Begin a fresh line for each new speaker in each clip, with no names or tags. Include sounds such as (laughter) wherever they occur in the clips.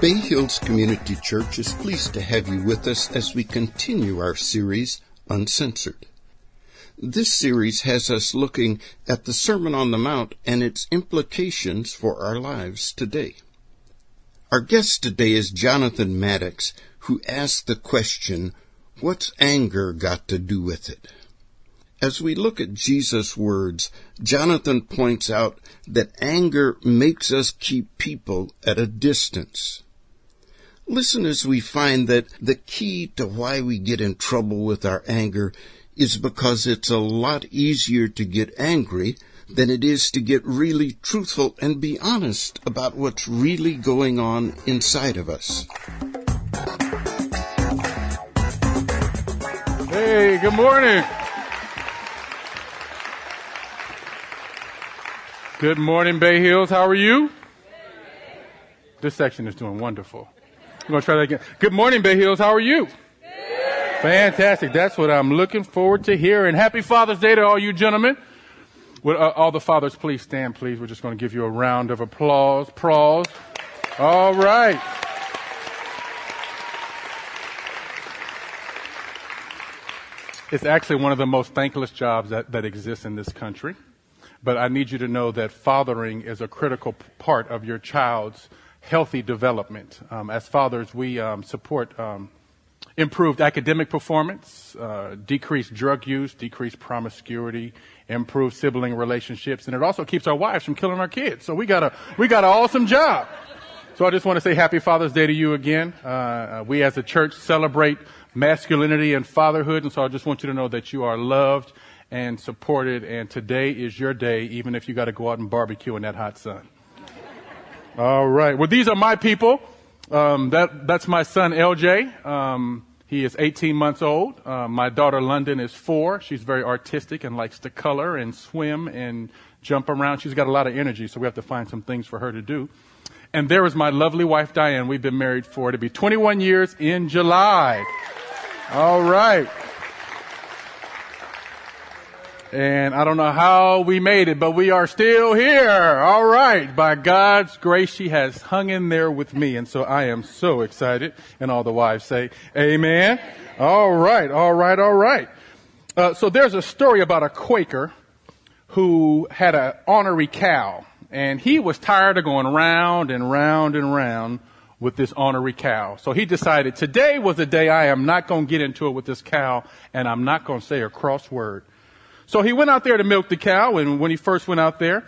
Bay Hills Community Church is pleased to have you with us as we continue our series, Uncensored. This series has us looking at the Sermon on the Mount and its implications for our lives today. Our guest today is Jonathan Maddox, who asked the question, What's anger got to do with it? As we look at Jesus' words, Jonathan points out that anger makes us keep people at a distance. Listen as we find that the key to why we get in trouble with our anger is because it's a lot easier to get angry than it is to get really truthful and be honest about what's really going on inside of us.
Hey, good morning. Good morning, Bay Hills. How are you? This section is doing wonderful. I'm going to try that again. Good morning, Bay Hills. How are you? Fantastic. That's what I'm looking forward to hearing. Happy Father's Day to all you gentlemen. Would uh, all the fathers please stand, please? We're just going to give you a round of applause. Applause. All right. It's actually one of the most thankless jobs that, that exists in this country. But I need you to know that fathering is a critical part of your child's healthy development. Um, as fathers, we um, support um, improved academic performance, uh, decreased drug use, decreased promiscuity, improved sibling relationships, and it also keeps our wives from killing our kids. So we got a we got an awesome job. So I just want to say Happy Father's Day to you again. Uh, uh, we as a church celebrate masculinity and fatherhood. And so I just want you to know that you are loved and supported. And today is your day, even if you got to go out and barbecue in that hot sun. All right. Well, these are my people. Um, that, that's my son, LJ. Um, he is 18 months old. Uh, my daughter, London, is four. She's very artistic and likes to color and swim and jump around. She's got a lot of energy, so we have to find some things for her to do. And there is my lovely wife, Diane. We've been married for, to be 21 years in July. All right. And I don't know how we made it, but we are still here. All right. By God's grace, she has hung in there with me. And so I am so excited. And all the wives say, Amen. All right. All right. All right. Uh, so there's a story about a Quaker who had an ornery cow and he was tired of going round and round and round with this ornery cow. So he decided today was the day I am not going to get into it with this cow and I'm not going to say a cross word. So he went out there to milk the cow and when he first went out there,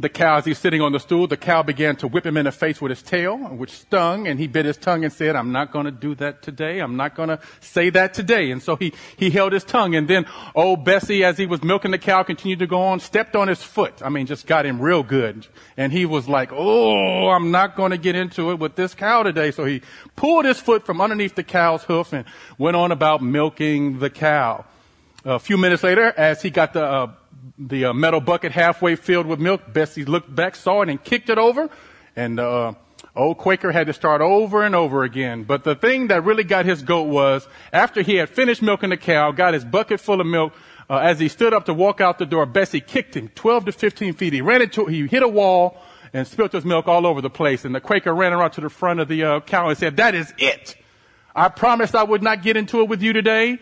the cow, as he's sitting on the stool, the cow began to whip him in the face with his tail, which stung, and he bit his tongue and said, I'm not to do that today. I'm not to say that today. And so he, he held his tongue. And then old Bessie, as he was milking the cow, continued to go on, stepped on his foot. I mean, just got him real good. And he was like, Oh, I'm not to get into it with this cow today. So he pulled his foot from underneath the cow's hoof and went on about milking the cow. A few minutes later, as he got the uh, the uh, metal bucket halfway filled with milk. Bessie looked back, saw it, and kicked it over. And uh, old Quaker had to start over and over again. But the thing that really got his goat was after he had finished milking the cow, got his bucket full of milk. Uh, as he stood up to walk out the door, Bessie kicked him 12 to 15 feet. He ran into, he hit a wall and spilled his milk all over the place. And the Quaker ran around to the front of the uh, cow and said, "That is it. I promised I would not get into it with you today."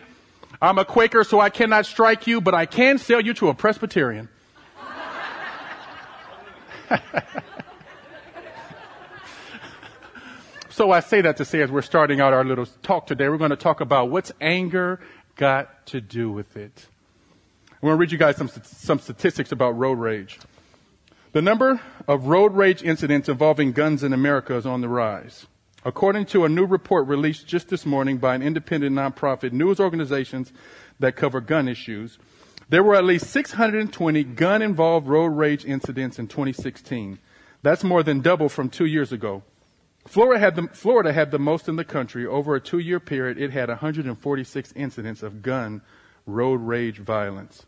I'm a Quaker, so I cannot strike you, but I can sell you to a Presbyterian. (laughs) so I say that to say as we're starting out our little talk today, we're going to talk about what's anger got to do with it. I'm going to read you guys some, some statistics about road rage. The number of road rage incidents involving guns in America is on the rise. According to a new report released just this morning by an independent nonprofit news organizations that cover gun issues, there were at least 620 gun involved road rage incidents in 2016. That's more than double from two years ago. Florida had, the, Florida had the most in the country. Over a two year period, it had 146 incidents of gun road rage violence.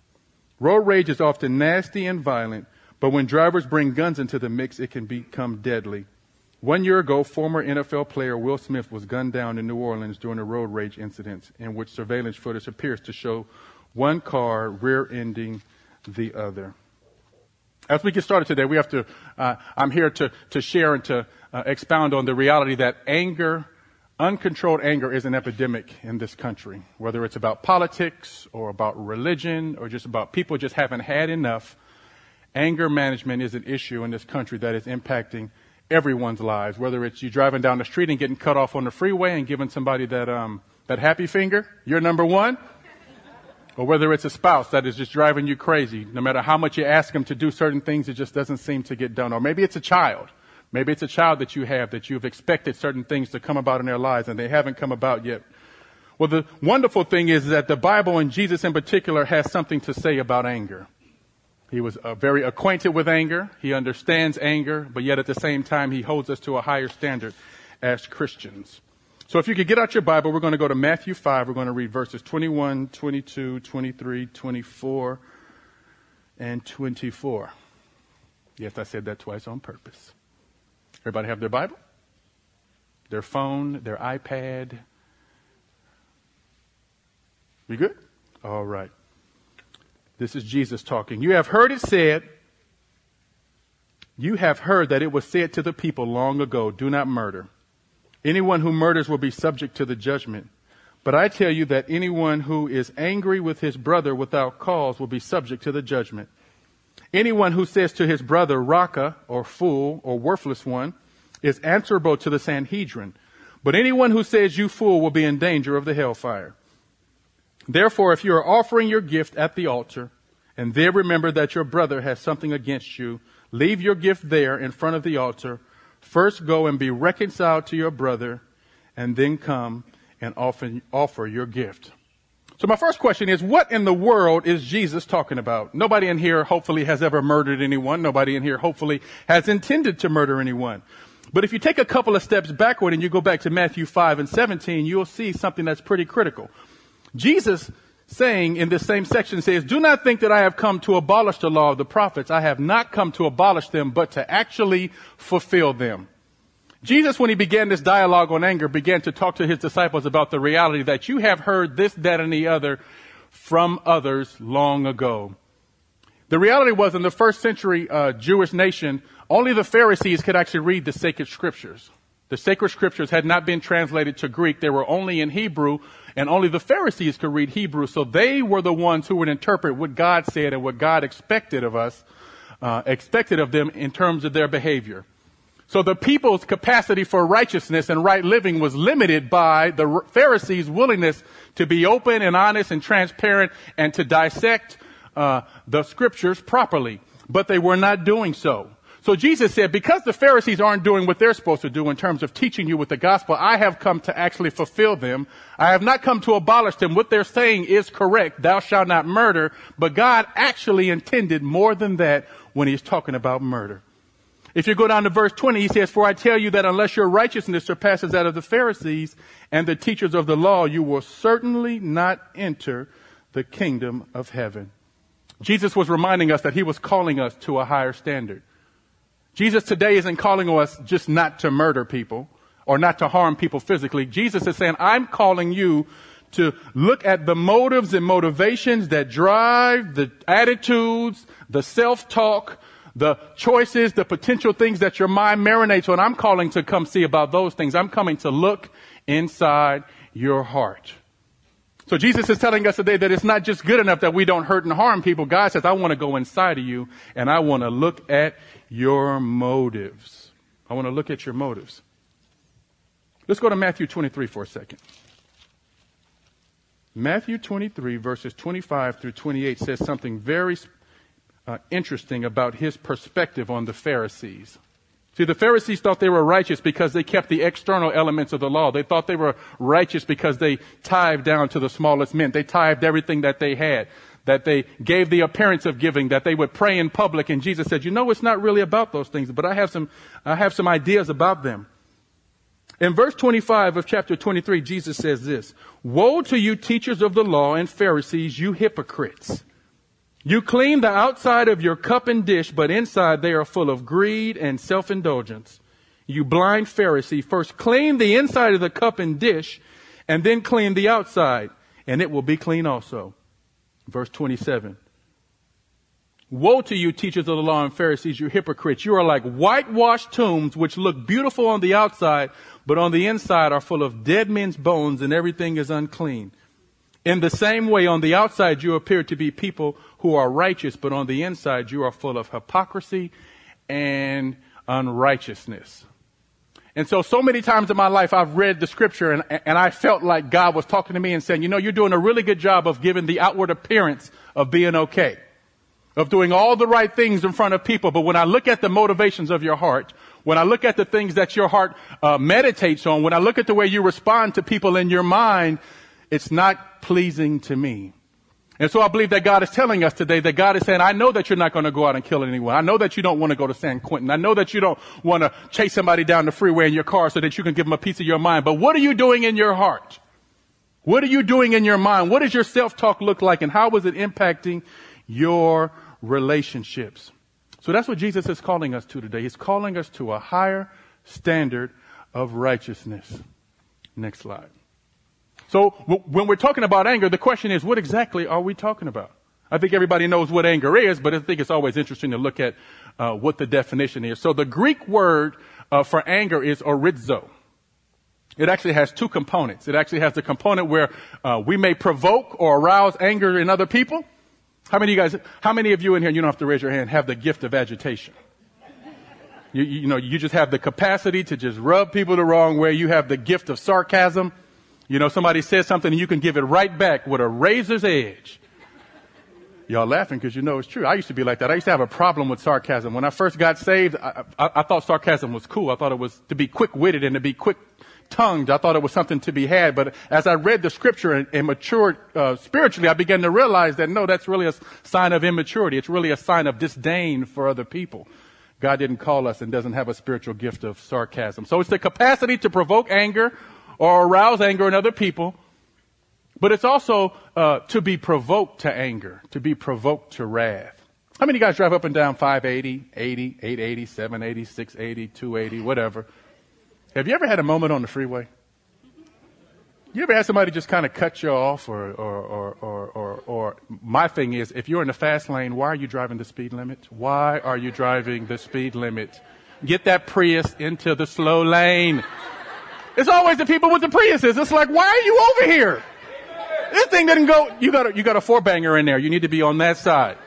Road rage is often nasty and violent, but when drivers bring guns into the mix, it can become deadly. One year ago, former NFL player Will Smith was gunned down in New Orleans during a road rage incident in which surveillance footage appears to show one car rear ending the other. As we get started today, we have to, uh, I'm here to, to share and to uh, expound on the reality that anger, uncontrolled anger is an epidemic in this country. Whether it's about politics or about religion or just about people just haven't had enough, anger management is an issue in this country that is impacting everyone's lives. Whether it's you driving down the street and getting cut off on the freeway and giving somebody that, um, that happy finger, you're number one or whether it's a spouse that is just driving you crazy. No matter how much you ask them to do certain things, it just doesn't seem to get done. Or maybe it's a child. Maybe it's a child that you have that you've expected certain things to come about in their lives and they haven't come about yet. Well, the wonderful thing is that the Bible and Jesus in particular has something to say about anger. He was uh, very acquainted with anger. He understands anger, but yet at the same time, he holds us to a higher standard as Christians. So if you could get out your Bible, we're going to go to Matthew 5. We're going to read verses 21, 22, 23, 24, and 24. Yes, I said that twice on purpose. Everybody have their Bible? Their phone, their iPad? We good? All right. This is Jesus talking. You have heard it said, you have heard that it was said to the people long ago, do not murder. Anyone who murders will be subject to the judgment. But I tell you that anyone who is angry with his brother without cause will be subject to the judgment. Anyone who says to his brother, Raca, or fool, or worthless one, is answerable to the Sanhedrin. But anyone who says you fool will be in danger of the hellfire. Therefore, if you are offering your gift at the altar, and there remember that your brother has something against you, leave your gift there in front of the altar First go and be reconciled to your brother, and then come and offer, offer your gift. So my first question is, what in the world is Jesus talking about? Nobody in here hopefully has ever murdered anyone. Nobody in here hopefully has intended to murder anyone. But if you take a couple of steps backward and you go back to Matthew 5 and 17, you'll see something that's pretty critical. Jesus saying in this same section says, do not think that I have come to abolish the law of the prophets. I have not come to abolish them, but to actually fulfill them. Jesus, when he began this dialogue on anger, began to talk to his disciples about the reality that you have heard this, that, and the other from others long ago. The reality was in the first century uh, Jewish nation, only the Pharisees could actually read the sacred scriptures. The sacred scriptures had not been translated to Greek. They were only in Hebrew, and only the Pharisees could read Hebrew. So they were the ones who would interpret what God said and what God expected of us, uh, expected of them in terms of their behavior. So the people's capacity for righteousness and right living was limited by the Pharisees' willingness to be open and honest and transparent and to dissect uh, the scriptures properly. But they were not doing so. So Jesus said, because the Pharisees aren't doing what they're supposed to do in terms of teaching you with the gospel, I have come to actually fulfill them. I have not come to abolish them. What they're saying is correct. Thou shalt not murder. But God actually intended more than that when he's talking about murder. If you go down to verse 20, he says, For I tell you that unless your righteousness surpasses that of the Pharisees and the teachers of the law, you will certainly not enter the kingdom of heaven. Jesus was reminding us that he was calling us to a higher standard. Jesus today isn't calling us just not to murder people or not to harm people physically. Jesus is saying, I'm calling you to look at the motives and motivations that drive the attitudes, the self-talk, the choices, the potential things that your mind marinates on. I'm calling to come see about those things. I'm coming to look inside your heart. So Jesus is telling us today that it's not just good enough that we don't hurt and harm people. God says, I want to go inside of you and I want to look at your motives. I want to look at your motives. Let's go to Matthew 23 for a second. Matthew 23, verses 25 through 28 says something very uh, interesting about his perspective on the Pharisees. See, the Pharisees thought they were righteous because they kept the external elements of the law. They thought they were righteous because they tithed down to the smallest mint. They tithed everything that they had that they gave the appearance of giving, that they would pray in public. And Jesus said, you know, it's not really about those things, but I have some, I have some ideas about them. In verse 25 of chapter 23, Jesus says this, Woe to you teachers of the law and Pharisees, you hypocrites! You clean the outside of your cup and dish, but inside they are full of greed and self-indulgence. You blind Pharisee, first clean the inside of the cup and dish, and then clean the outside, and it will be clean also. Verse 27. Woe to you, teachers of the law and Pharisees, you hypocrites. You are like whitewashed tombs, which look beautiful on the outside, but on the inside are full of dead men's bones and everything is unclean. In the same way, on the outside you appear to be people who are righteous, but on the inside you are full of hypocrisy and unrighteousness. And so, so many times in my life, I've read the scripture and, and I felt like God was talking to me and saying, you know, you're doing a really good job of giving the outward appearance of being okay, of doing all the right things in front of people. But when I look at the motivations of your heart, when I look at the things that your heart uh, meditates on, when I look at the way you respond to people in your mind, it's not pleasing to me. And so I believe that God is telling us today that God is saying, I know that you're not going to go out and kill anyone. I know that you don't want to go to San Quentin. I know that you don't want to chase somebody down the freeway in your car so that you can give them a piece of your mind. But what are you doing in your heart? What are you doing in your mind? What does your self-talk look like and how is it impacting your relationships? So that's what Jesus is calling us to today. He's calling us to a higher standard of righteousness. Next slide. So w- when we're talking about anger, the question is, what exactly are we talking about? I think everybody knows what anger is, but I think it's always interesting to look at uh, what the definition is. So the Greek word uh, for anger is orizo. It actually has two components. It actually has the component where uh, we may provoke or arouse anger in other people. How many of you guys, how many of you in here, you don't have to raise your hand, have the gift of agitation? You, you know, you just have the capacity to just rub people the wrong way. You have the gift of sarcasm. You know, somebody says something and you can give it right back with a razor's edge. Y'all laughing because you know it's true. I used to be like that. I used to have a problem with sarcasm. When I first got saved, I, I, I thought sarcasm was cool. I thought it was to be quick-witted and to be quick-tongued. I thought it was something to be had. But as I read the scripture and, and matured uh, spiritually, I began to realize that no, that's really a sign of immaturity. It's really a sign of disdain for other people. God didn't call us and doesn't have a spiritual gift of sarcasm. So it's the capacity to provoke anger or arouse anger in other people, but it's also uh, to be provoked to anger, to be provoked to wrath. How many guys drive up and down 580, 80, 880, 780, 680, 280, whatever? Have you ever had a moment on the freeway? You ever had somebody just kind of cut you off or, or, or, or, or, or my thing is, if you're in the fast lane, why are you driving the speed limit? Why are you driving the speed limit? Get that Prius into the slow lane. It's always the people with the Priuses. It's like, why are you over here? This thing didn't go. You got a, you got a four banger in there. You need to be on that side.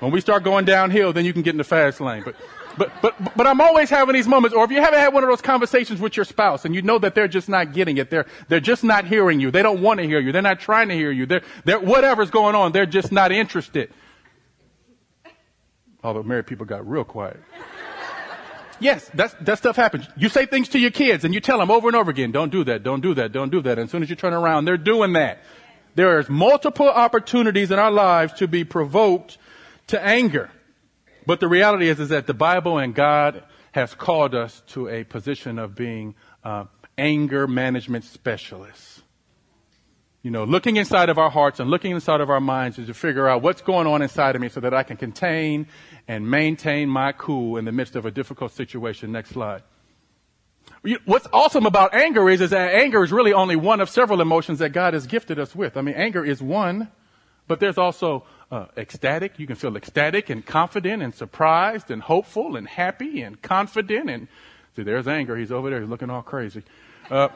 When we start going downhill, then you can get in the fast lane. But, but, but, but I'm always having these moments. Or if you haven't had one of those conversations with your spouse and you know that they're just not getting it, they're, they're just not hearing you. They don't want to hear you. They're not trying to hear you. They're, they're, whatever's going on, they're just not interested. Although married people got real quiet. Yes, that stuff happens. You say things to your kids and you tell them over and over again, don't do that, don't do that, don't do that. And as soon as you turn around, they're doing that. There's multiple opportunities in our lives to be provoked to anger. But the reality is, is that the Bible and God has called us to a position of being uh, anger management specialists. You know, looking inside of our hearts and looking inside of our minds is to figure out what's going on inside of me so that I can contain and maintain my cool in the midst of a difficult situation. Next slide. What's awesome about anger is, is that anger is really only one of several emotions that God has gifted us with. I mean, anger is one, but there's also uh, ecstatic. You can feel ecstatic and confident and surprised and hopeful and happy and confident. And see, there's anger. He's over there. He's looking all crazy. Uh,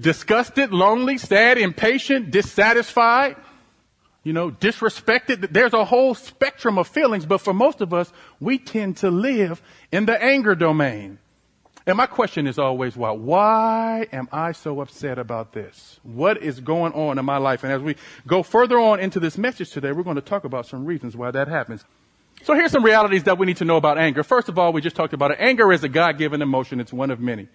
disgusted, lonely, sad, impatient, dissatisfied you know, disrespected. There's a whole spectrum of feelings, but for most of us, we tend to live in the anger domain. And my question is always why? Why am I so upset about this? What is going on in my life? And as we go further on into this message today, we're going to talk about some reasons why that happens. So here's some realities that we need to know about anger. First of all, we just talked about it. Anger is a God-given emotion. It's one of many.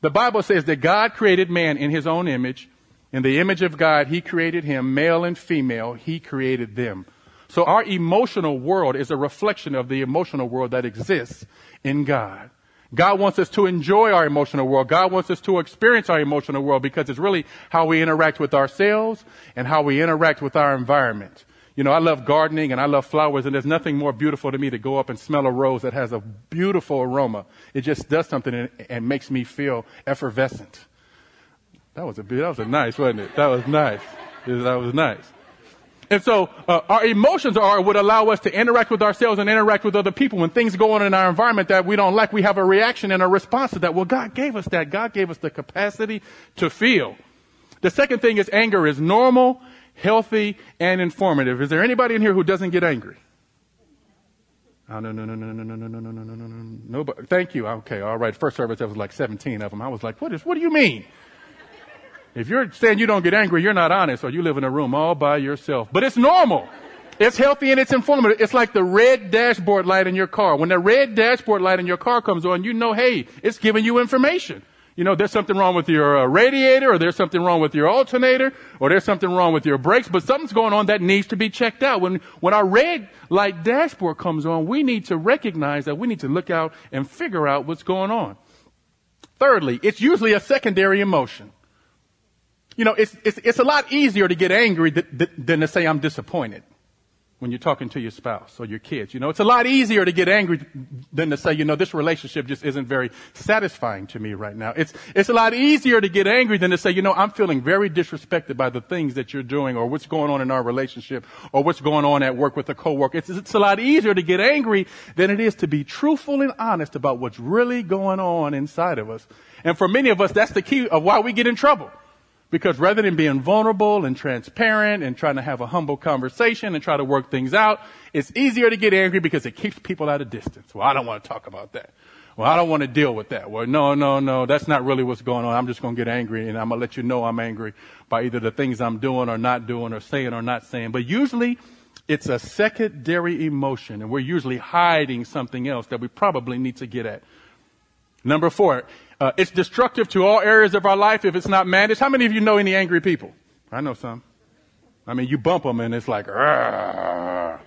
The Bible says that God created man in his own image in the image of God, He created him, male and female, He created them. So our emotional world is a reflection of the emotional world that exists in God. God wants us to enjoy our emotional world. God wants us to experience our emotional world because it's really how we interact with ourselves and how we interact with our environment. You know, I love gardening and I love flowers and there's nothing more beautiful to me to go up and smell a rose that has a beautiful aroma. It just does something and, and makes me feel effervescent. That was a that was a nice, wasn't it? That was nice. That was nice. And so uh, our emotions are would allow us to interact with ourselves and interact with other people. When things go on in our environment that we don't like, we have a reaction and a response to that. Well, God gave us that. God gave us the capacity to feel. The second thing is anger is normal, healthy, and informative. Is there anybody in here who doesn't get angry? Oh, no, no, no, no, no, no, no, no, no, no, no, no. Nobody. Thank you. Okay, all right. First service, there was like 17 of them. I was like, what is, what do you mean? If you're saying you don't get angry, you're not honest, or you live in a room all by yourself. But it's normal. It's healthy and it's informative. It's like the red dashboard light in your car. When the red dashboard light in your car comes on, you know, hey, it's giving you information. You know, there's something wrong with your uh, radiator, or there's something wrong with your alternator, or there's something wrong with your brakes, but something's going on that needs to be checked out. When, when our red light dashboard comes on, we need to recognize that we need to look out and figure out what's going on. Thirdly, it's usually a secondary emotion. You know, it's, it's, it's a lot easier to get angry th- th- than to say I'm disappointed when you're talking to your spouse or your kids. You know, it's a lot easier to get angry than to say, you know, this relationship just isn't very satisfying to me right now. It's, it's a lot easier to get angry than to say, you know, I'm feeling very disrespected by the things that you're doing or what's going on in our relationship or what's going on at work with a coworker. It's, it's a lot easier to get angry than it is to be truthful and honest about what's really going on inside of us. And for many of us, that's the key of why we get in trouble. Because rather than being vulnerable and transparent and trying to have a humble conversation and try to work things out, it's easier to get angry because it keeps people at a distance. Well, I don't want to talk about that. Well, I don't want to deal with that. Well, no, no, no, that's not really what's going on. I'm just going to get angry and I'm going to let you know I'm angry by either the things I'm doing or not doing or saying or not saying. But usually it's a secondary emotion and we're usually hiding something else that we probably need to get at. Number four, uh, it's destructive to all areas of our life if it's not managed. How many of you know any angry people? I know some. I mean, you bump them and it's like, Argh.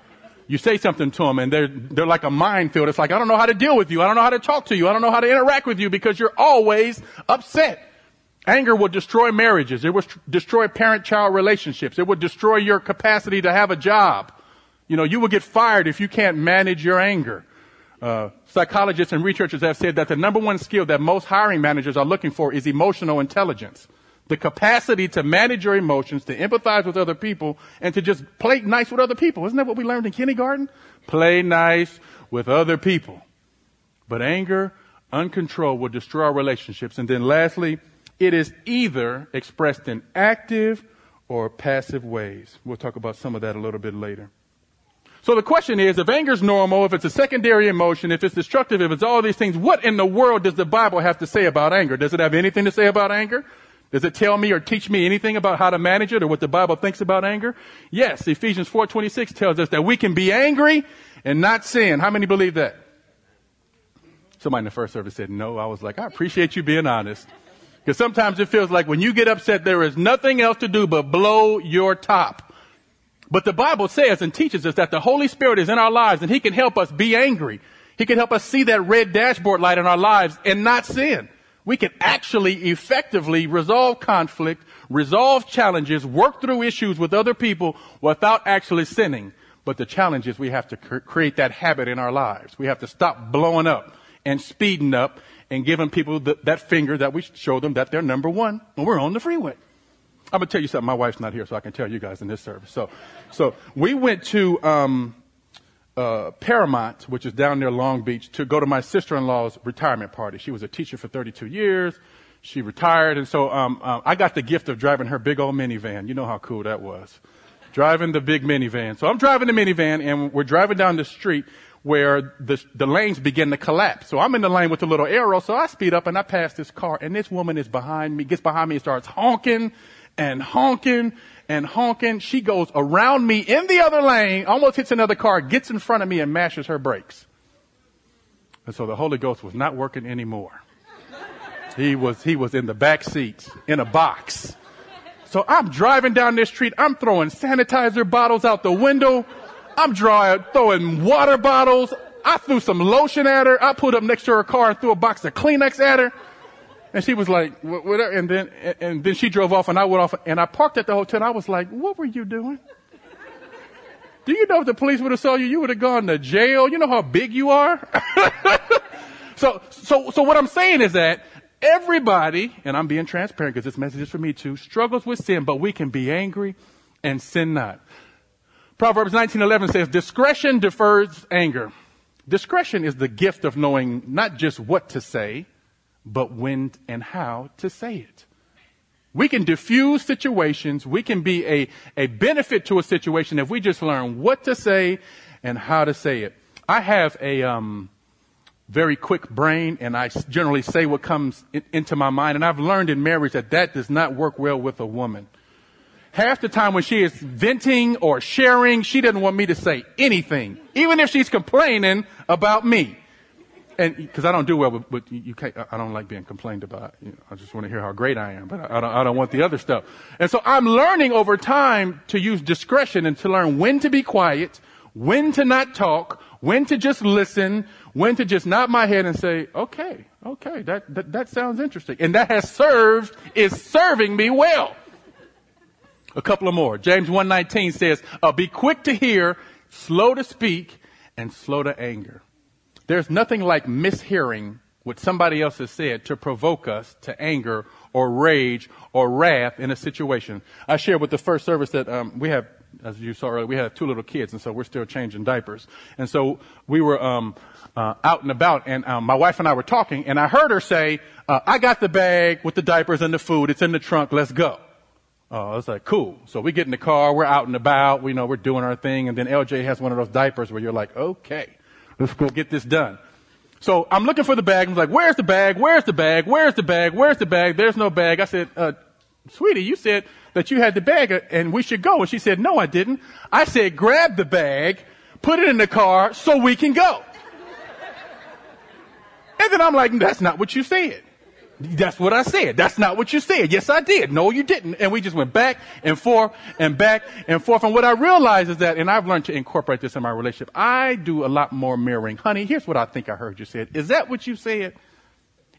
you say something to them and they're, they're like a minefield. It's like, I don't know how to deal with you. I don't know how to talk to you. I don't know how to interact with you because you're always upset. Anger will destroy marriages. It will destroy parent-child relationships. It will destroy your capacity to have a job. You know, you will get fired if you can't manage your anger. Uh, psychologists and researchers have said that the number one skill that most hiring managers are looking for is emotional intelligence. The capacity to manage your emotions, to empathize with other people, and to just play nice with other people. Isn't that what we learned in kindergarten? Play nice with other people. But anger, uncontrolled, will destroy our relationships. And then lastly, it is either expressed in active or passive ways. We'll talk about some of that a little bit later. So the question is, if anger is normal, if it's a secondary emotion, if it's destructive, if it's all these things, what in the world does the Bible have to say about anger? Does it have anything to say about anger? Does it tell me or teach me anything about how to manage it or what the Bible thinks about anger? Yes, Ephesians 4:26 tells us that we can be angry and not sin. How many believe that? Somebody in the first service said no. I was like, I appreciate you being honest. Because sometimes it feels like when you get upset, there is nothing else to do but blow your top. But the Bible says and teaches us that the Holy Spirit is in our lives and He can help us be angry. He can help us see that red dashboard light in our lives and not sin. We can actually effectively resolve conflict, resolve challenges, work through issues with other people without actually sinning. But the challenge is we have to cr- create that habit in our lives. We have to stop blowing up and speeding up and giving people the, that finger that we show them that they're number one when we're on the freeway. I'm gonna tell you something. My wife's not here, so I can tell you guys in this service. So, so we went to um, uh, Paramount, which is down near Long Beach, to go to my sister-in-law's retirement party. She was a teacher for 32 years. She retired, and so um, uh, I got the gift of driving her big old minivan. You know how cool that was, driving the big minivan. So I'm driving the minivan, and we're driving down the street where the, the lanes begin to collapse. So I'm in the lane with the little arrow, so I speed up and I pass this car, and this woman is behind me, gets behind me and starts honking and honking and honking. She goes around me in the other lane, almost hits another car, gets in front of me and mashes her brakes. And so the Holy Ghost was not working anymore. He was, he was in the back seat in a box. So I'm driving down this street. I'm throwing sanitizer bottles out the window. I'm drawing, throwing water bottles. I threw some lotion at her. I pulled up next to her car and threw a box of Kleenex at her. And she was like, whatever. And then, and then she drove off and I went off and I parked at the hotel and I was like, what were you doing? Do you know if the police would have saw you, you would have gone to jail? You know how big you are? (laughs) so, so, so what I'm saying is that everybody, and I'm being transparent because this message is for me too, struggles with sin, but we can be angry and sin not. Proverbs 19:11 says, "Discretion defers anger." Discretion is the gift of knowing not just what to say, but when and how to say it. We can diffuse situations. We can be a, a benefit to a situation if we just learn what to say and how to say it. I have a um, very quick brain, and I generally say what comes in, into my mind. And I've learned in marriage that that does not work well with a woman. Half the time when she is venting or sharing, she doesn't want me to say anything, even if she's complaining about me and because I don't do well with, with you can't, I don't like being complained about. You know, I just want to hear how great I am, but I, I, don't, I don't want the other stuff. And so I'm learning over time to use discretion and to learn when to be quiet, when to not talk, when to just listen, when to just nod my head and say, okay, okay, that, that, that sounds interesting. And that has served, is serving me well. A couple of more. James 119 says, uh, be quick to hear, slow to speak, and slow to anger. There's nothing like mishearing what somebody else has said to provoke us to anger or rage or wrath in a situation. I shared with the first service that um, we have, as you saw earlier, we have two little kids, and so we're still changing diapers. And so we were um, uh, out and about, and um, my wife and I were talking, and I heard her say, uh, "I got the bag with the diapers and the food. It's in the trunk. Let's go." Oh, I was like, cool. So we get in the car, we're out and about, we know we're doing our thing, and then LJ has one of those diapers where you're like, okay. Let's go get this done. So I'm looking for the bag. I'm like, where's the bag? Where's the bag? Where's the bag? Where's the bag? There's no bag. I said, uh, sweetie, you said that you had the bag uh, and we should go. And she said, no, I didn't. I said, grab the bag, put it in the car so we can go. and then I'm like, that's not what you said. That's what I said. That's not what you said. Yes, I did. No, you didn't. And we just went back and forth and back and forth. And what I realized is that, and I've learned to incorporate this in my relationship, I do a lot more mirroring. Honey, here's what I think I heard you said. Is that what you said?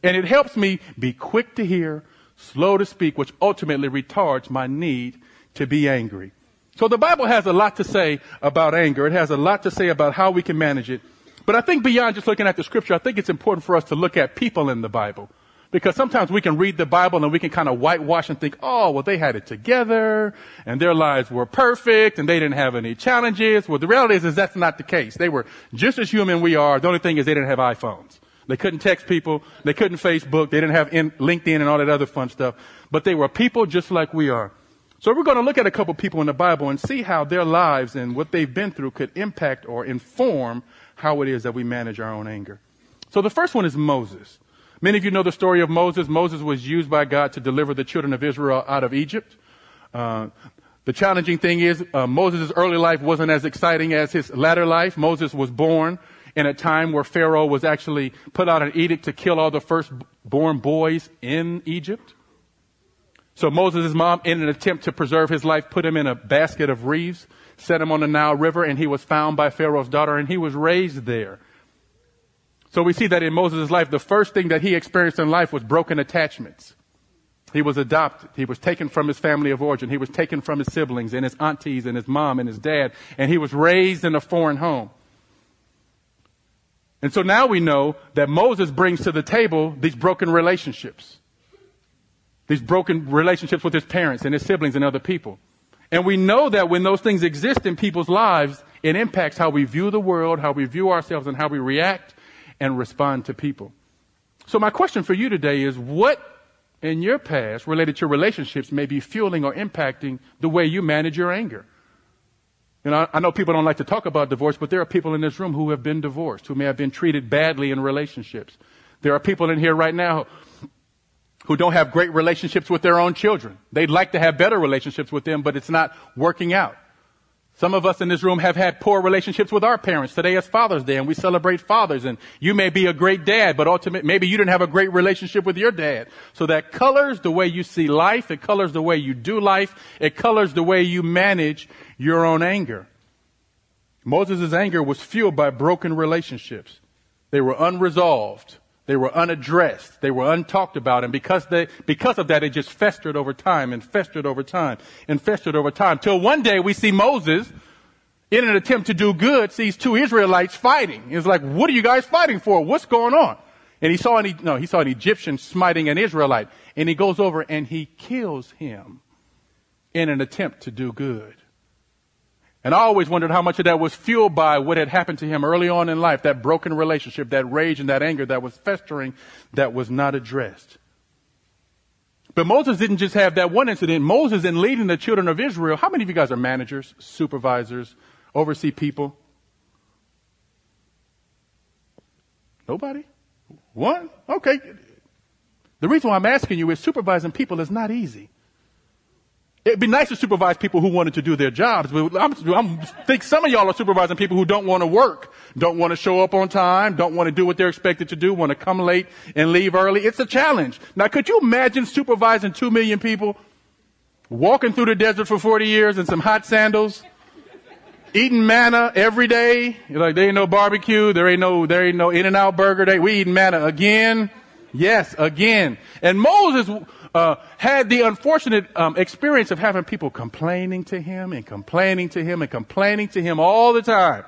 And it helps me be quick to hear, slow to speak, which ultimately retards my need to be angry. So the Bible has a lot to say about anger. It has a lot to say about how we can manage it. But I think beyond just looking at the scripture, I think it's important for us to look at people in the Bible. Because sometimes we can read the Bible and we can kind of whitewash and think, oh, well, they had it together and their lives were perfect and they didn't have any challenges. Well, the reality is, is that's not the case. They were just as human we are. The only thing is they didn't have iPhones. They couldn't text people. They couldn't Facebook. They didn't have in, LinkedIn and all that other fun stuff. But they were people just like we are. So we're going to look at a couple people in the Bible and see how their lives and what they've been through could impact or inform how it is that we manage our own anger. So the first one is Moses. Many of you know the story of Moses. Moses was used by God to deliver the children of Israel out of Egypt. Uh, the challenging thing is, uh, Moses' early life wasn't as exciting as his latter life. Moses was born in a time where Pharaoh was actually put out an edict to kill all the firstborn boys in Egypt. So Moses' mom, in an attempt to preserve his life, put him in a basket of reeds, set him on the Nile River, and he was found by Pharaoh's daughter, and he was raised there. So we see that in Moses' life, the first thing that he experienced in life was broken attachments. He was adopted. He was taken from his family of origin. He was taken from his siblings and his aunties and his mom and his dad. And he was raised in a foreign home. And so now we know that Moses brings to the table these broken relationships. These broken relationships with his parents and his siblings and other people. And we know that when those things exist in people's lives, it impacts how we view the world, how we view ourselves, and how we react and respond to people. So my question for you today is what in your past related to relationships may be fueling or impacting the way you manage your anger? You know, I know people don't like to talk about divorce, but there are people in this room who have been divorced, who may have been treated badly in relationships. There are people in here right now who don't have great relationships with their own children. They'd like to have better relationships with them, but it's not working out. Some of us in this room have had poor relationships with our parents. Today is Father's Day and we celebrate fathers and you may be a great dad, but ultimately maybe you didn't have a great relationship with your dad. So that colors the way you see life. It colors the way you do life. It colors the way you manage your own anger. Moses' anger was fueled by broken relationships. They were unresolved. They were unaddressed. They were untalked about. And because they, because of that, it just festered over time and festered over time and festered over time. Till one day we see Moses, in an attempt to do good, sees two Israelites fighting. He's like, what are you guys fighting for? What's going on? And he saw an, no, he saw an Egyptian smiting an Israelite. And he goes over and he kills him in an attempt to do good. And I always wondered how much of that was fueled by what had happened to him early on in life, that broken relationship, that rage and that anger that was festering, that was not addressed. But Moses didn't just have that one incident. Moses, in leading the children of Israel, how many of you guys are managers, supervisors, oversee people? Nobody? One? Okay. The reason why I'm asking you is supervising people is not easy. It'd be nice to supervise people who wanted to do their jobs, but I'm think some of y'all are supervising people who don't want to work, don't want to show up on time, don't want to do what they're expected to do, want to come late and leave early. It's a challenge. Now, could you imagine supervising two million people, walking through the desert for 40 years in some hot sandals, eating manna every day? You're like, there ain't no barbecue, there ain't no, there ain't no In-N-Out burger day. We eating manna again. Yes, again. And Moses uh, had the unfortunate um, experience of having people complaining to him and complaining to him and complaining to him all the time.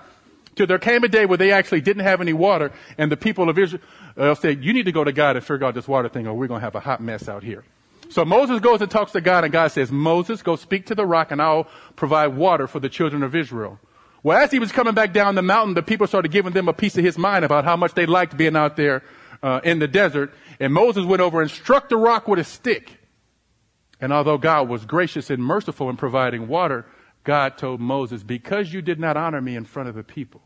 Till there came a day where they actually didn't have any water, and the people of Israel uh, said, "You need to go to God and figure out this water thing, or we're going to have a hot mess out here." So Moses goes and talks to God, and God says, "Moses, go speak to the rock, and I'll provide water for the children of Israel." Well, as he was coming back down the mountain, the people started giving them a piece of his mind about how much they liked being out there uh, in the desert. And Moses went over and struck the rock with a stick. And although God was gracious and merciful in providing water, God told Moses, because you did not honor me in front of the people,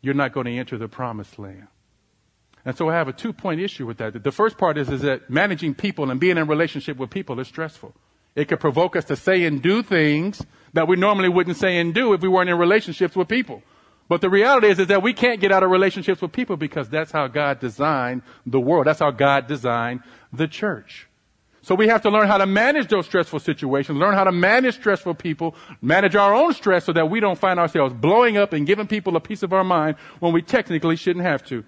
you're not going to enter the promised land. And so I have a two point issue with that. The first part is, is that managing people and being in relationship with people is stressful. It could provoke us to say and do things that we normally wouldn't say and do if we weren't in relationships with people. But the reality is, is that we can't get out of relationships with people because that's how God designed the world. That's how God designed the church. So we have to learn how to manage those stressful situations, learn how to manage stressful people, manage our own stress so that we don't find ourselves blowing up and giving people a piece of our mind when we technically shouldn't have to.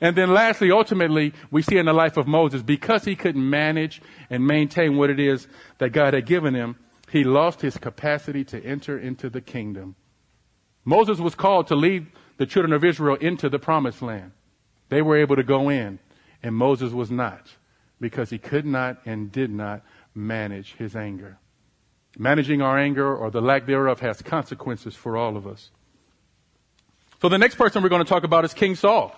And then lastly, ultimately, we see in the life of Moses, because he couldn't manage and maintain what it is that God had given him, he lost his capacity to enter into the kingdom. Moses was called to lead the children of Israel into the promised land. They were able to go in, and Moses was not because he could not and did not manage his anger. Managing our anger or the lack thereof has consequences for all of us. So the next person we're going to talk about is King Saul.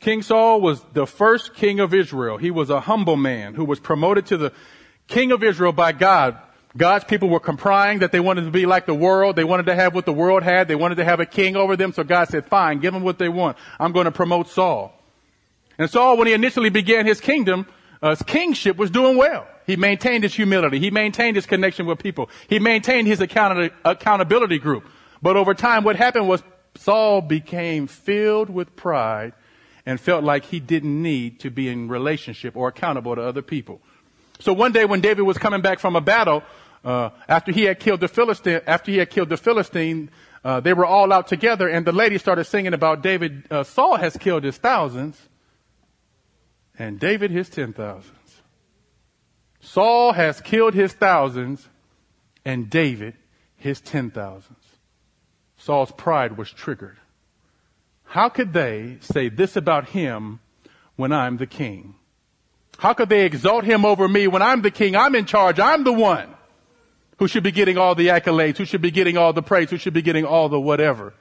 King Saul was the first king of Israel. He was a humble man who was promoted to the king of Israel by God God's people were crying that they wanted to be like the world. They wanted to have what the world had. They wanted to have a king over them. So God said, fine, give them what they want. I'm going to promote Saul. And Saul, when he initially began his kingdom, uh, his kingship was doing well. He maintained his humility. He maintained his connection with people. He maintained his account- accountability group. But over time, what happened was Saul became filled with pride and felt like he didn't need to be in relationship or accountable to other people. So one day when David was coming back from a battle, uh, after he had killed the Philistine, after he had killed the Philistine, uh, they were all out together, and the lady started singing about David. Uh, Saul has killed his thousands, and David his ten thousands. Saul has killed his thousands, and David his ten thousands. Saul's pride was triggered. How could they say this about him when I'm the king? How could they exalt him over me when I'm the king? I'm in charge. I'm the one who should be getting all the accolades, who should be getting all the praise, who should be getting all the whatever.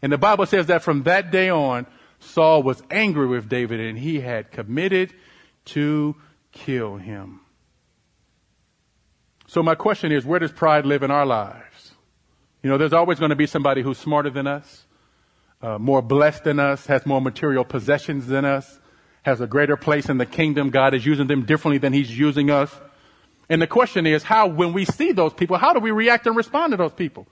And the Bible says that from that day on, Saul was angry with David and he had committed to kill him. So my question is, where does pride live in our lives? You know, there's always going to be somebody who's smarter than us, uh, more blessed than us, has more material possessions than us, has a greater place in the kingdom. God is using them differently than He's using us. And the question is, how, when we see those people, how do we react and respond to those people?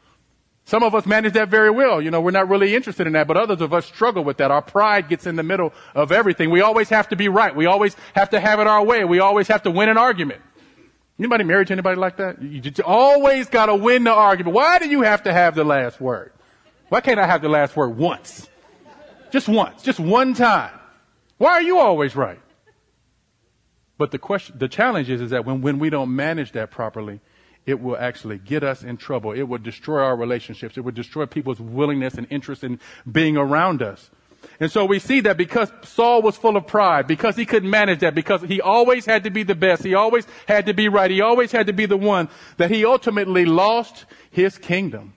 Some of us manage that very well. You know, we're not really interested in that, but others of us struggle with that. Our pride gets in the middle of everything. We always have to be right. We always have to have it our way. We always have to win an argument. Anybody married to anybody like that? You always gotta win the argument. Why do you have to have the last word? Why can't I have the last word once? Just once. Just one time. Why are you always right? But the question, the challenge is, is that when, when we don't manage that properly, it will actually get us in trouble. It will destroy our relationships. It will destroy people's willingness and interest in being around us. And so we see that because Saul was full of pride, because he couldn't manage that, because he always had to be the best, he always had to be right, he always had to be the one, that he ultimately lost his kingdom.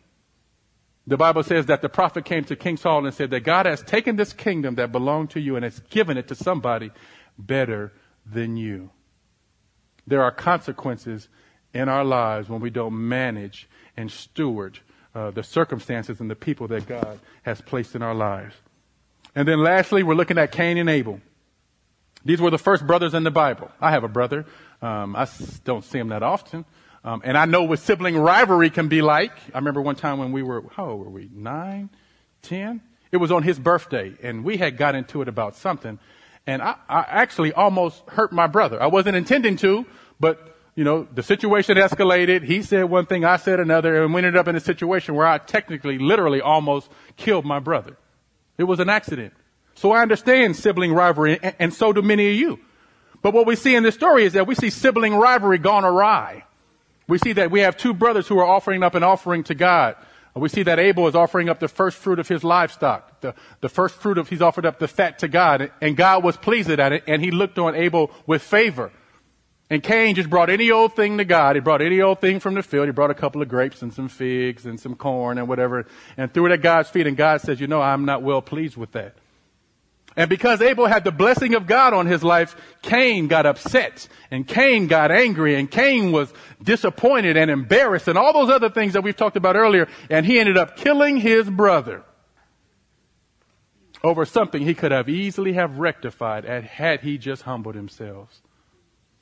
The Bible says that the prophet came to King Saul and said that God has taken this kingdom that belonged to you and has given it to somebody better than you. There are consequences in our lives when we don't manage and steward uh, the circumstances and the people that God has placed in our lives. And then lastly, we're looking at Cain and Abel. These were the first brothers in the Bible. I have a brother. Um, I don't see him that often. Um, and I know what sibling rivalry can be like. I remember one time when we were, how old were we? Nine? Ten? It was on his birthday, and we had got into it about something. And I, I actually almost hurt my brother. I wasn't intending to, but you know, the situation escalated. He said one thing, I said another, and we ended up in a situation where I technically, literally almost killed my brother. It was an accident. So I understand sibling rivalry, and, and so do many of you. But what we see in this story is that we see sibling rivalry gone awry. We see that we have two brothers who are offering up an offering to God. We see that Abel is offering up the first fruit of his livestock. The, the first fruit of, he's offered up the fat to God, and God was pleased at it, and he looked on Abel with favor. And Cain just brought any old thing to God. He brought any old thing from the field. He brought a couple of grapes and some figs and some corn and whatever and threw it at God's feet. And God says, you know, I'm not well pleased with that. And because Abel had the blessing of God on his life, Cain got upset and Cain got angry and Cain was disappointed and embarrassed and all those other things that we've talked about earlier. And he ended up killing his brother over something he could have easily have rectified had he just humbled himself.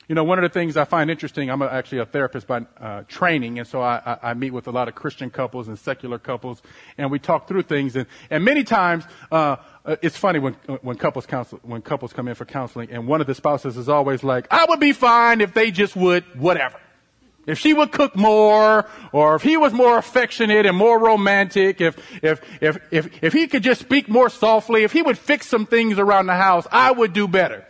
You know, one of the things I find interesting, I'm actually a therapist by uh, training, and so I, I, meet with a lot of Christian couples and secular couples, and we talk through things. And, and many times, uh, uh it's funny when when couples counsel when couples come in for counseling, and one of the spouses is always like, "I would be fine if they just would whatever." If she would cook more, or if he was more affectionate and more romantic, if, if, if, if, if he could just speak more softly, if he would fix some things around the house, I would do better.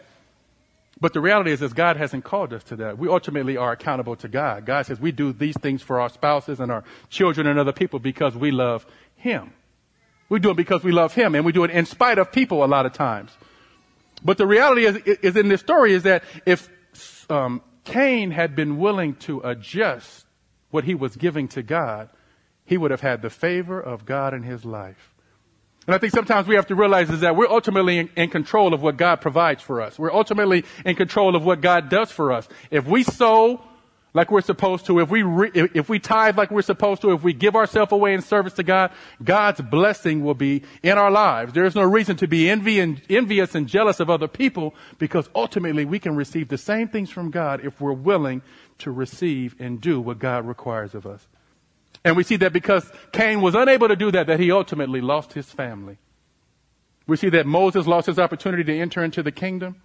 But the reality is, is God hasn't called us to that. We ultimately are accountable to God. God says we do these things for our spouses and our children and other people because we love Him. We do it because we love Him, and we do it in spite of people a lot of times. But the reality is, is in this story is that if um, Cain had been willing to adjust what he was giving to God, he would have had the favor of God in his life. And I think sometimes we have to realize is that we're ultimately in, in, control of what God provides for us. We're ultimately in control of what God does for us. If we sow like we're supposed to, if we re, if we tithe like we're supposed to, if we give ourselves away in service to God, God's blessing will be in our lives. There is no reason to be envy and, envious and jealous of other people because ultimately we can receive the same things from God if we're willing to receive and do what God requires of us. And we see that because Cain was unable to do that, that he ultimately lost his family. We see that Moses lost his opportunity to enter into the kingdom.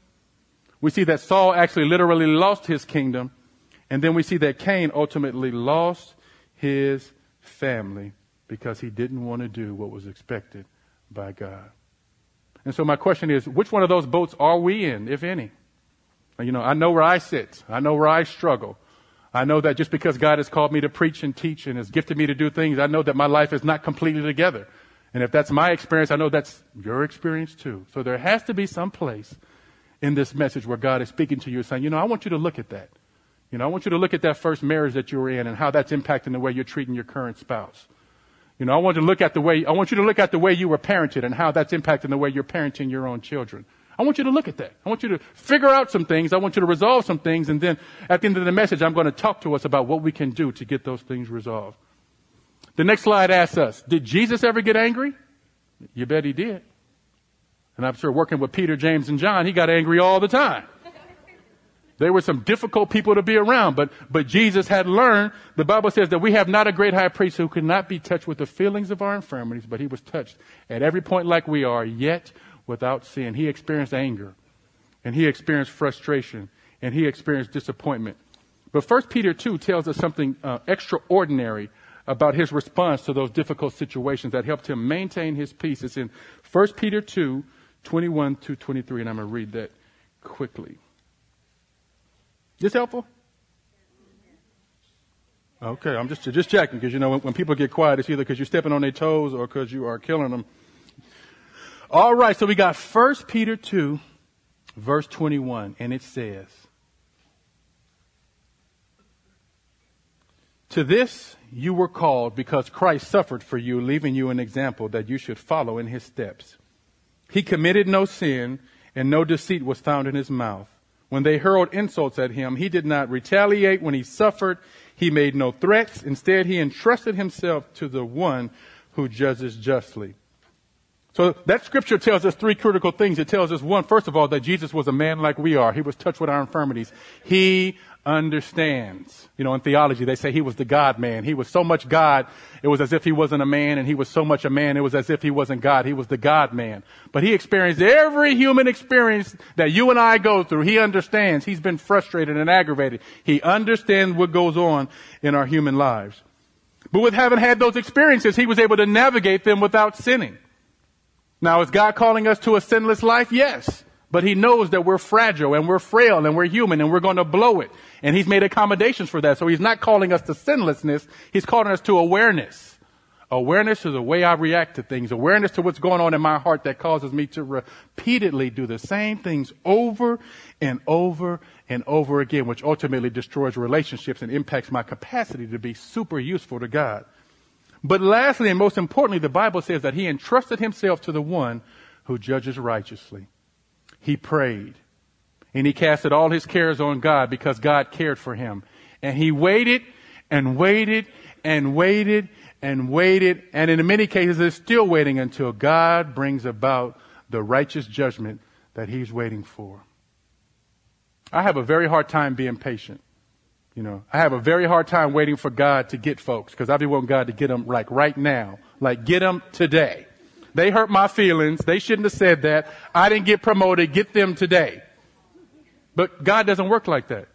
We see that Saul actually literally lost his kingdom. And then we see that Cain ultimately lost his family because he didn't want to do what was expected by God. And so my question is, which one of those boats are we in, if any? You know, I know where I sit. I know where I struggle. I know that just because God has called me to preach and teach and has gifted me to do things, I know that my life is not completely together. And if that's my experience, I know that's your experience too. So there has to be some place in this message where God is speaking to you saying, you know, I want you to look at that. You know, I want you to look at that first marriage that you were in and how that's impacting the way you're treating your current spouse. You know, I want you to look at the way, I want you to look at the way you were parented and how that's impacting the way you're parenting your own children. I want you to look at that. I want you to figure out some things. I want you to resolve some things. And then at the end of the message, I'm going to talk to us about what we can do to get those things resolved. The next slide asks us, did Jesus ever get angry? You bet he did. And I'm sure working with Peter, James, and John, he got angry all the time. They were some difficult people to be around, but, but Jesus had learned, the Bible says that we have not a great high priest who could not be touched with the feelings of our infirmities, but he was touched at every point like we are, yet without sin. He experienced anger and he experienced frustration and he experienced disappointment. But 1 Peter 2 tells us something uh, extraordinary about his response to those difficult situations that helped him maintain his peace. It's in 1 Peter 2, 21 to 23, and I'm going to read that quickly. This helpful? Okay, I'm just just checking because you know when, when people get quiet, it's either because you're stepping on their toes or because you are killing them All right, so we got 1 Peter 2, verse 21, and it says, To this you were called because Christ suffered for you, leaving you an example that you should follow in his steps. He committed no sin, and no deceit was found in his mouth. When they hurled insults at him, he did not retaliate when he suffered. He made no threats. Instead, he entrusted himself to the one who judges justly. So that scripture tells us three critical things. It tells us one, first of all, that Jesus was a man like we are. He was touched with our infirmities. He understands. You know, in theology, they say he was the God man. He was so much God, it was as if he wasn't a man, and he was so much a man, it was as if he wasn't God. He was the God man. But he experienced every human experience that you and I go through. He understands. He's been frustrated and aggravated. He understands what goes on in our human lives. But with having had those experiences, he was able to navigate them without sinning. Now, is God calling us to a sinless life? Yes. But he knows that we're fragile and we're frail and we're human and we're going to blow it. And he's made accommodations for that. So he's not calling us to sinlessness. He's calling us to awareness. Awareness to the way I react to things. Awareness to what's going on in my heart that causes me to repeatedly do the same things over and over and over again, which ultimately destroys relationships and impacts my capacity to be super useful to God. But lastly, and most importantly, the Bible says that he entrusted himself to the one who judges righteously. He prayed and he casted all his cares on God because God cared for him. And he waited and waited and waited and waited. And in many cases is still waiting until God brings about the righteous judgment that he's waiting for. I have a very hard time being patient. You know, I have a very hard time waiting for God to get folks because I be wanting God to get them like right now, like get them today. They hurt my feelings. They shouldn't have said that. I didn't get promoted. Get them today. But God doesn't work like that.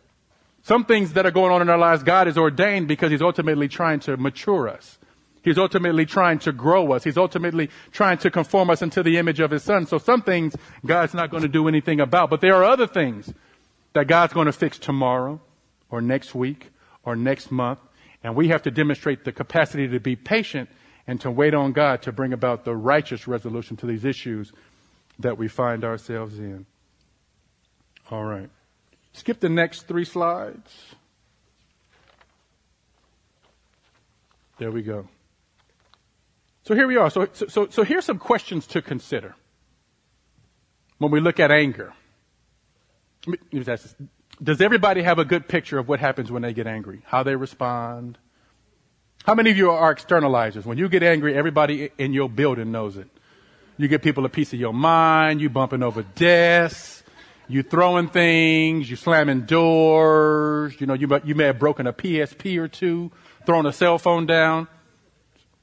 Some things that are going on in our lives, God is ordained because He's ultimately trying to mature us. He's ultimately trying to grow us. He's ultimately trying to conform us into the image of His Son. So some things God's not going to do anything about. But there are other things that God's going to fix tomorrow or next week or next month. And we have to demonstrate the capacity to be patient and to wait on God to bring about the righteous resolution to these issues that we find ourselves in. All right. Skip the next three slides. There we go. So here we are. So, so, so here's some questions to consider when we look at anger. Does everybody have a good picture of what happens when they get angry? How they respond? How many of you are externalizers? When you get angry, everybody in your building knows it. You get people a piece of your mind, you bumping over desks, you throwing things, you slamming doors, you know, you, you may have broken a PSP or two, thrown a cell phone down.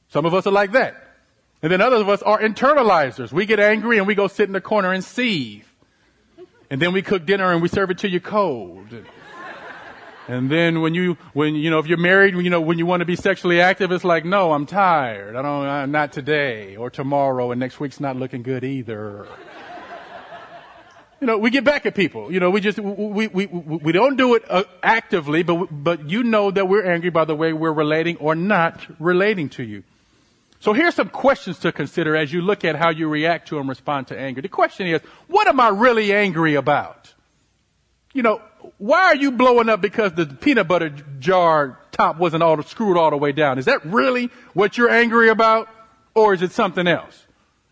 Some of us are like that. And then others of us are internalizers. We get angry and we go sit in the corner and seethe. And then we cook dinner and we serve it to you cold. And then when you, when, you know, if you're married, you know, when you want to be sexually active, it's like, no, I'm tired. I don't, uh, not today or tomorrow and next week's not looking good either. you know, we get back at people. You know, we just, we, we, we don't do it uh, actively, but, but you know that we're angry by the way we're relating or not relating to you. So here's some questions to consider as you look at how you react to and respond to anger. The question is, what am I really angry about? You know, why are you blowing up because the peanut butter jar top wasn't all screwed all the way down? Is that really what you're angry about? Or is it something else?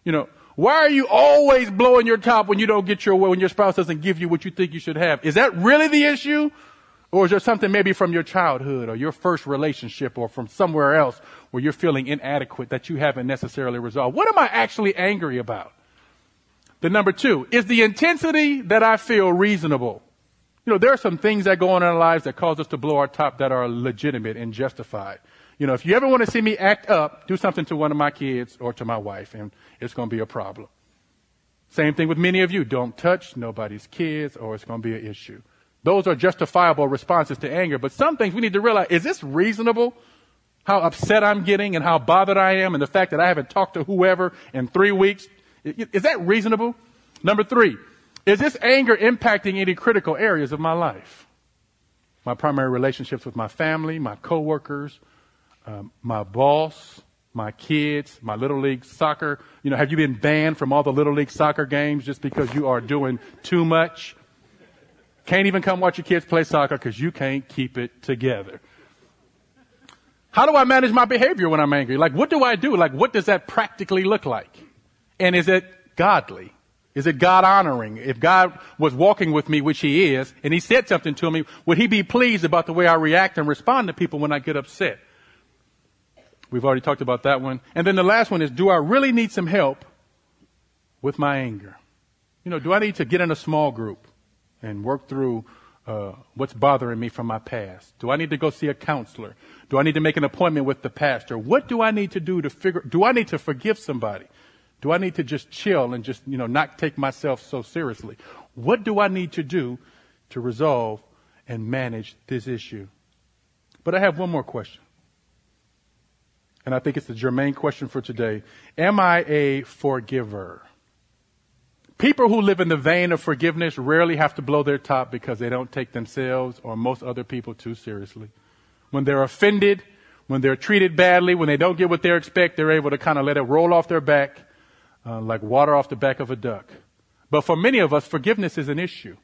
You know, why are you always blowing your top when you don't get your way, when your spouse doesn't give you what you think you should have? Is that really the issue? Or is there something maybe from your childhood or your first relationship or from somewhere else where you're feeling inadequate that you haven't necessarily resolved? What am I actually angry about? The number two, is the intensity that I feel reasonable? You know, there are some things that go on in our lives that cause us to blow our top that are legitimate and justified. You know, if you ever want to see me act up, do something to one of my kids or to my wife, and it's going to be a problem. Same thing with many of you. Don't touch nobody's kids, or it's going to be an issue. Those are justifiable responses to anger. But some things we need to realize is this reasonable? How upset I'm getting and how bothered I am, and the fact that I haven't talked to whoever in three weeks. Is that reasonable? Number three, is this anger impacting any critical areas of my life? My primary relationships with my family, my coworkers, um, my boss, my kids, my little league soccer. You know, have you been banned from all the little league soccer games just because you are doing too much? Can't even come watch your kids play soccer because you can't keep it together. How do I manage my behavior when I'm angry? Like, what do I do? Like, what does that practically look like? And is it godly? Is it God honoring? If God was walking with me, which He is, and He said something to me, would He be pleased about the way I react and respond to people when I get upset? We've already talked about that one. And then the last one is, do I really need some help with my anger? You know, do I need to get in a small group and work through uh, what's bothering me from my past? Do I need to go see a counselor? Do I need to make an appointment with the pastor? What do I need to do to figure? Do I need to forgive somebody? Do I need to just chill and just you know not take myself so seriously? What do I need to do to resolve and manage this issue? But I have one more question and I think it's the germane question for today. Am I a forgiver? People who live in the vein of forgiveness rarely have to blow their top because they don't take themselves or most other people too seriously. When they're offended, when they're treated badly, when they don't get what they expect, they're able to kind of let it roll off their back uh, like water off the back of a duck. But for many of us, forgiveness is an issue.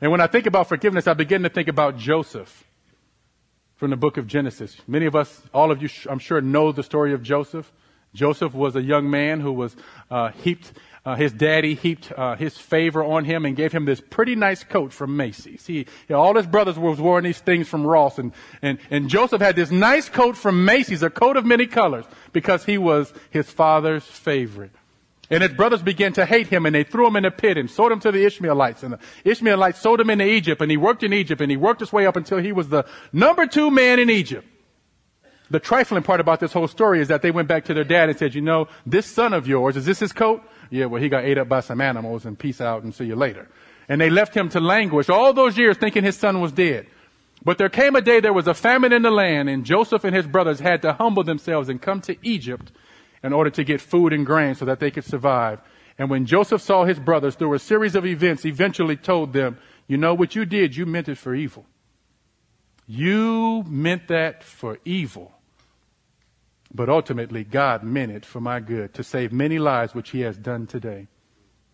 And when I think about forgiveness, I begin to think about Joseph from the book of Genesis. Many of us, all of you, I'm sure, know the story of Joseph. Joseph was a young man who was uh, heaped. Uh, his daddy heaped uh, his favor on him and gave him this pretty nice coat from Macy's. He, you know, all his brothers was wearing these things from Ross, and, and and Joseph had this nice coat from Macy's, a coat of many colors, because he was his father's favorite. And his brothers began to hate him and they threw him in a pit and sold him to the Ishmaelites. And the Ishmaelites sold him into Egypt and he worked in Egypt and he worked his way up until he was the number two man in Egypt. The trifling part about this whole story is that they went back to their dad and said, you know, this son of yours, is this his coat? Yeah, well, he got ate up by some animals and peace out and see you later. And they left him to languish all those years thinking his son was dead. But there came a day there was a famine in the land and Joseph and his brothers had to humble themselves and come to Egypt in order to get food and grain so that they could survive. And when Joseph saw his brothers through a series of events, eventually told them, you know what you did? You meant it for evil. You meant that for evil. But ultimately, God meant it for my good to save many lives, which He has done today.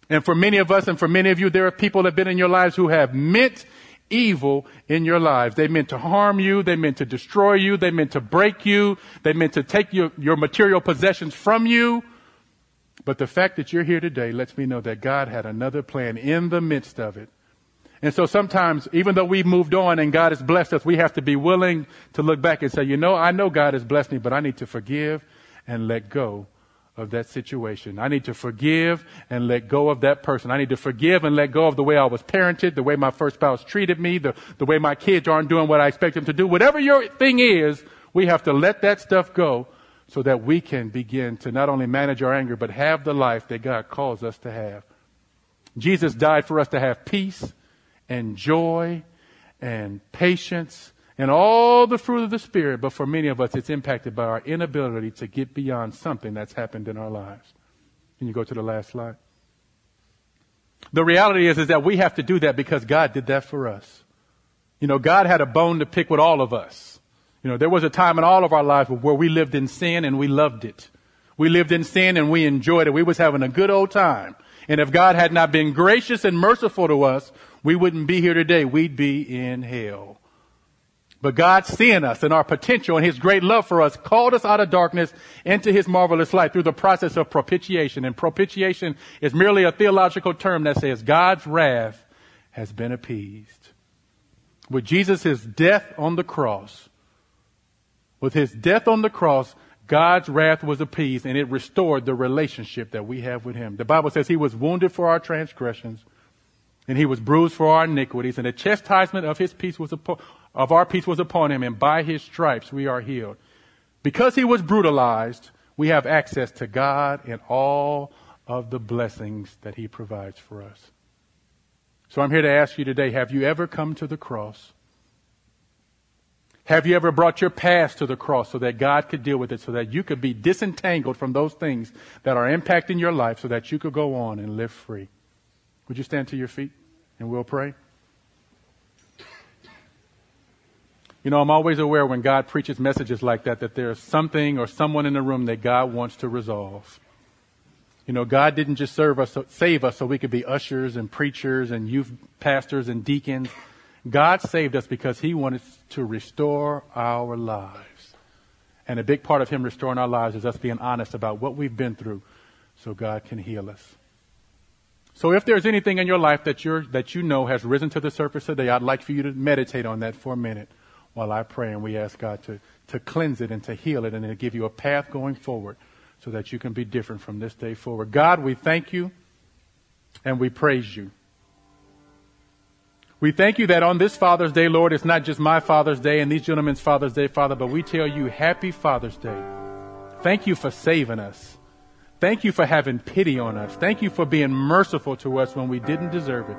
And for many of us and for many of you, there are people that have been in your lives who have meant evil in your lives. They meant to harm you. They meant to destroy you. They meant to break you. They meant to take your, your material possessions from you. But the fact that you're here today lets me know that God had another plan in the midst of it. And so sometimes, even though we've moved on and God has blessed us, we have to be willing to look back and say, you know, I know God has blessed me, but I need to forgive and let go of that situation. I need to forgive and let go of that person. I need to forgive and let go of the way I was parented, the way my first spouse treated me, the, the way my kids aren't doing what I expect them to do. Whatever your thing is, we have to let that stuff go so that we can begin to not only manage our anger, but have the life that God calls us to have. Jesus died for us to have peace and joy and patience and all the fruit of the Spirit, but for many of us, it's impacted by our inability to get beyond something that's happened in our lives. Can you go to the last slide? The reality is, is that we have to do that because God did that for us. You know, God had a bone to pick with all of us. You know, there was a time in all of our lives where we lived in sin and we loved it. We lived in sin and we enjoyed it. We was having a good old time. And if God had not been gracious and merciful to us, we wouldn't be here today. We'd be in hell. But God seeing us and our potential and His great love for us called us out of darkness into His marvelous light through the process of propitiation. And propitiation is merely a theological term that says God's wrath has been appeased. With Jesus' death on the cross, with His death on the cross, God's wrath was appeased and it restored the relationship that we have with Him. The Bible says He was wounded for our transgressions and He was bruised for our iniquities and the chastisement of His peace was upon of our peace was upon him, and by his stripes we are healed. Because he was brutalized, we have access to God and all of the blessings that he provides for us. So I'm here to ask you today, have you ever come to the cross? Have you ever brought your past to the cross so that God could deal with it, so that you could be disentangled from those things that are impacting your life, so that you could go on and live free? Would you stand to your feet and we'll pray? You know, I'm always aware when God preaches messages like that that there's something or someone in the room that God wants to resolve. You know, God didn't just serve us, save us so we could be ushers and preachers and youth pastors and deacons. God saved us because He wanted to restore our lives. And a big part of Him restoring our lives is us being honest about what we've been through so God can heal us. So if there's anything in your life that you're, that you know has risen to the surface today, I'd like for you to meditate on that for a minute while I pray and we ask God to, to cleanse it and to heal it and to give you a path going forward so that you can be different from this day forward. God, we thank you and we praise you. We thank you that on this Father's Day, Lord, it's not just my Father's Day and these gentlemen's Father's Day, Father, but we tell you happy Father's Day. Thank you for saving us. Thank you for having pity on us. Thank you for being merciful to us when we didn't deserve it.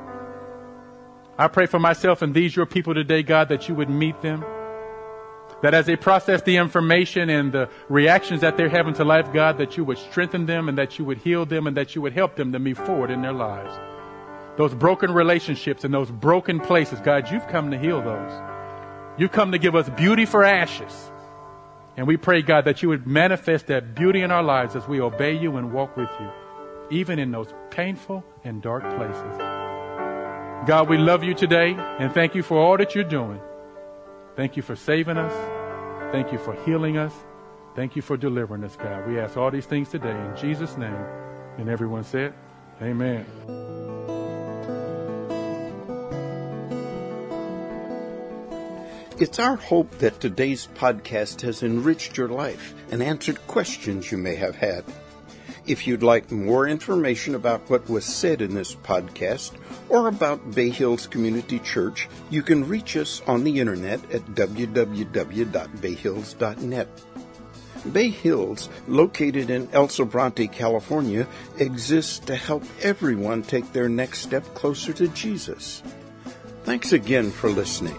I pray for myself and these, your people today, God, that you would meet them. That as they process the information and the reactions that they're having to life, God, that you would strengthen them and that you would heal them and that you would help them to move forward in their lives. Those broken relationships and those broken places, God, you've come to heal those. You've come to give us beauty for ashes. And we pray, God, that you would manifest that beauty in our lives as we obey you and walk with you, even in those painful and dark places. God, we love you today and thank you for all that you're doing. Thank you for saving us. Thank you for healing us. Thank you for delivering us, God. We ask all these things today in Jesus' name. And everyone said, Amen.
It's our hope that today's podcast has enriched your life and answered questions you may have had. If you'd like more information about what was said in this podcast or about Bay Hills Community Church, you can reach us on the internet at www.bayhills.net. Bay Hills, located in El Sobrante, California, exists to help everyone take their next step closer to Jesus. Thanks again for listening.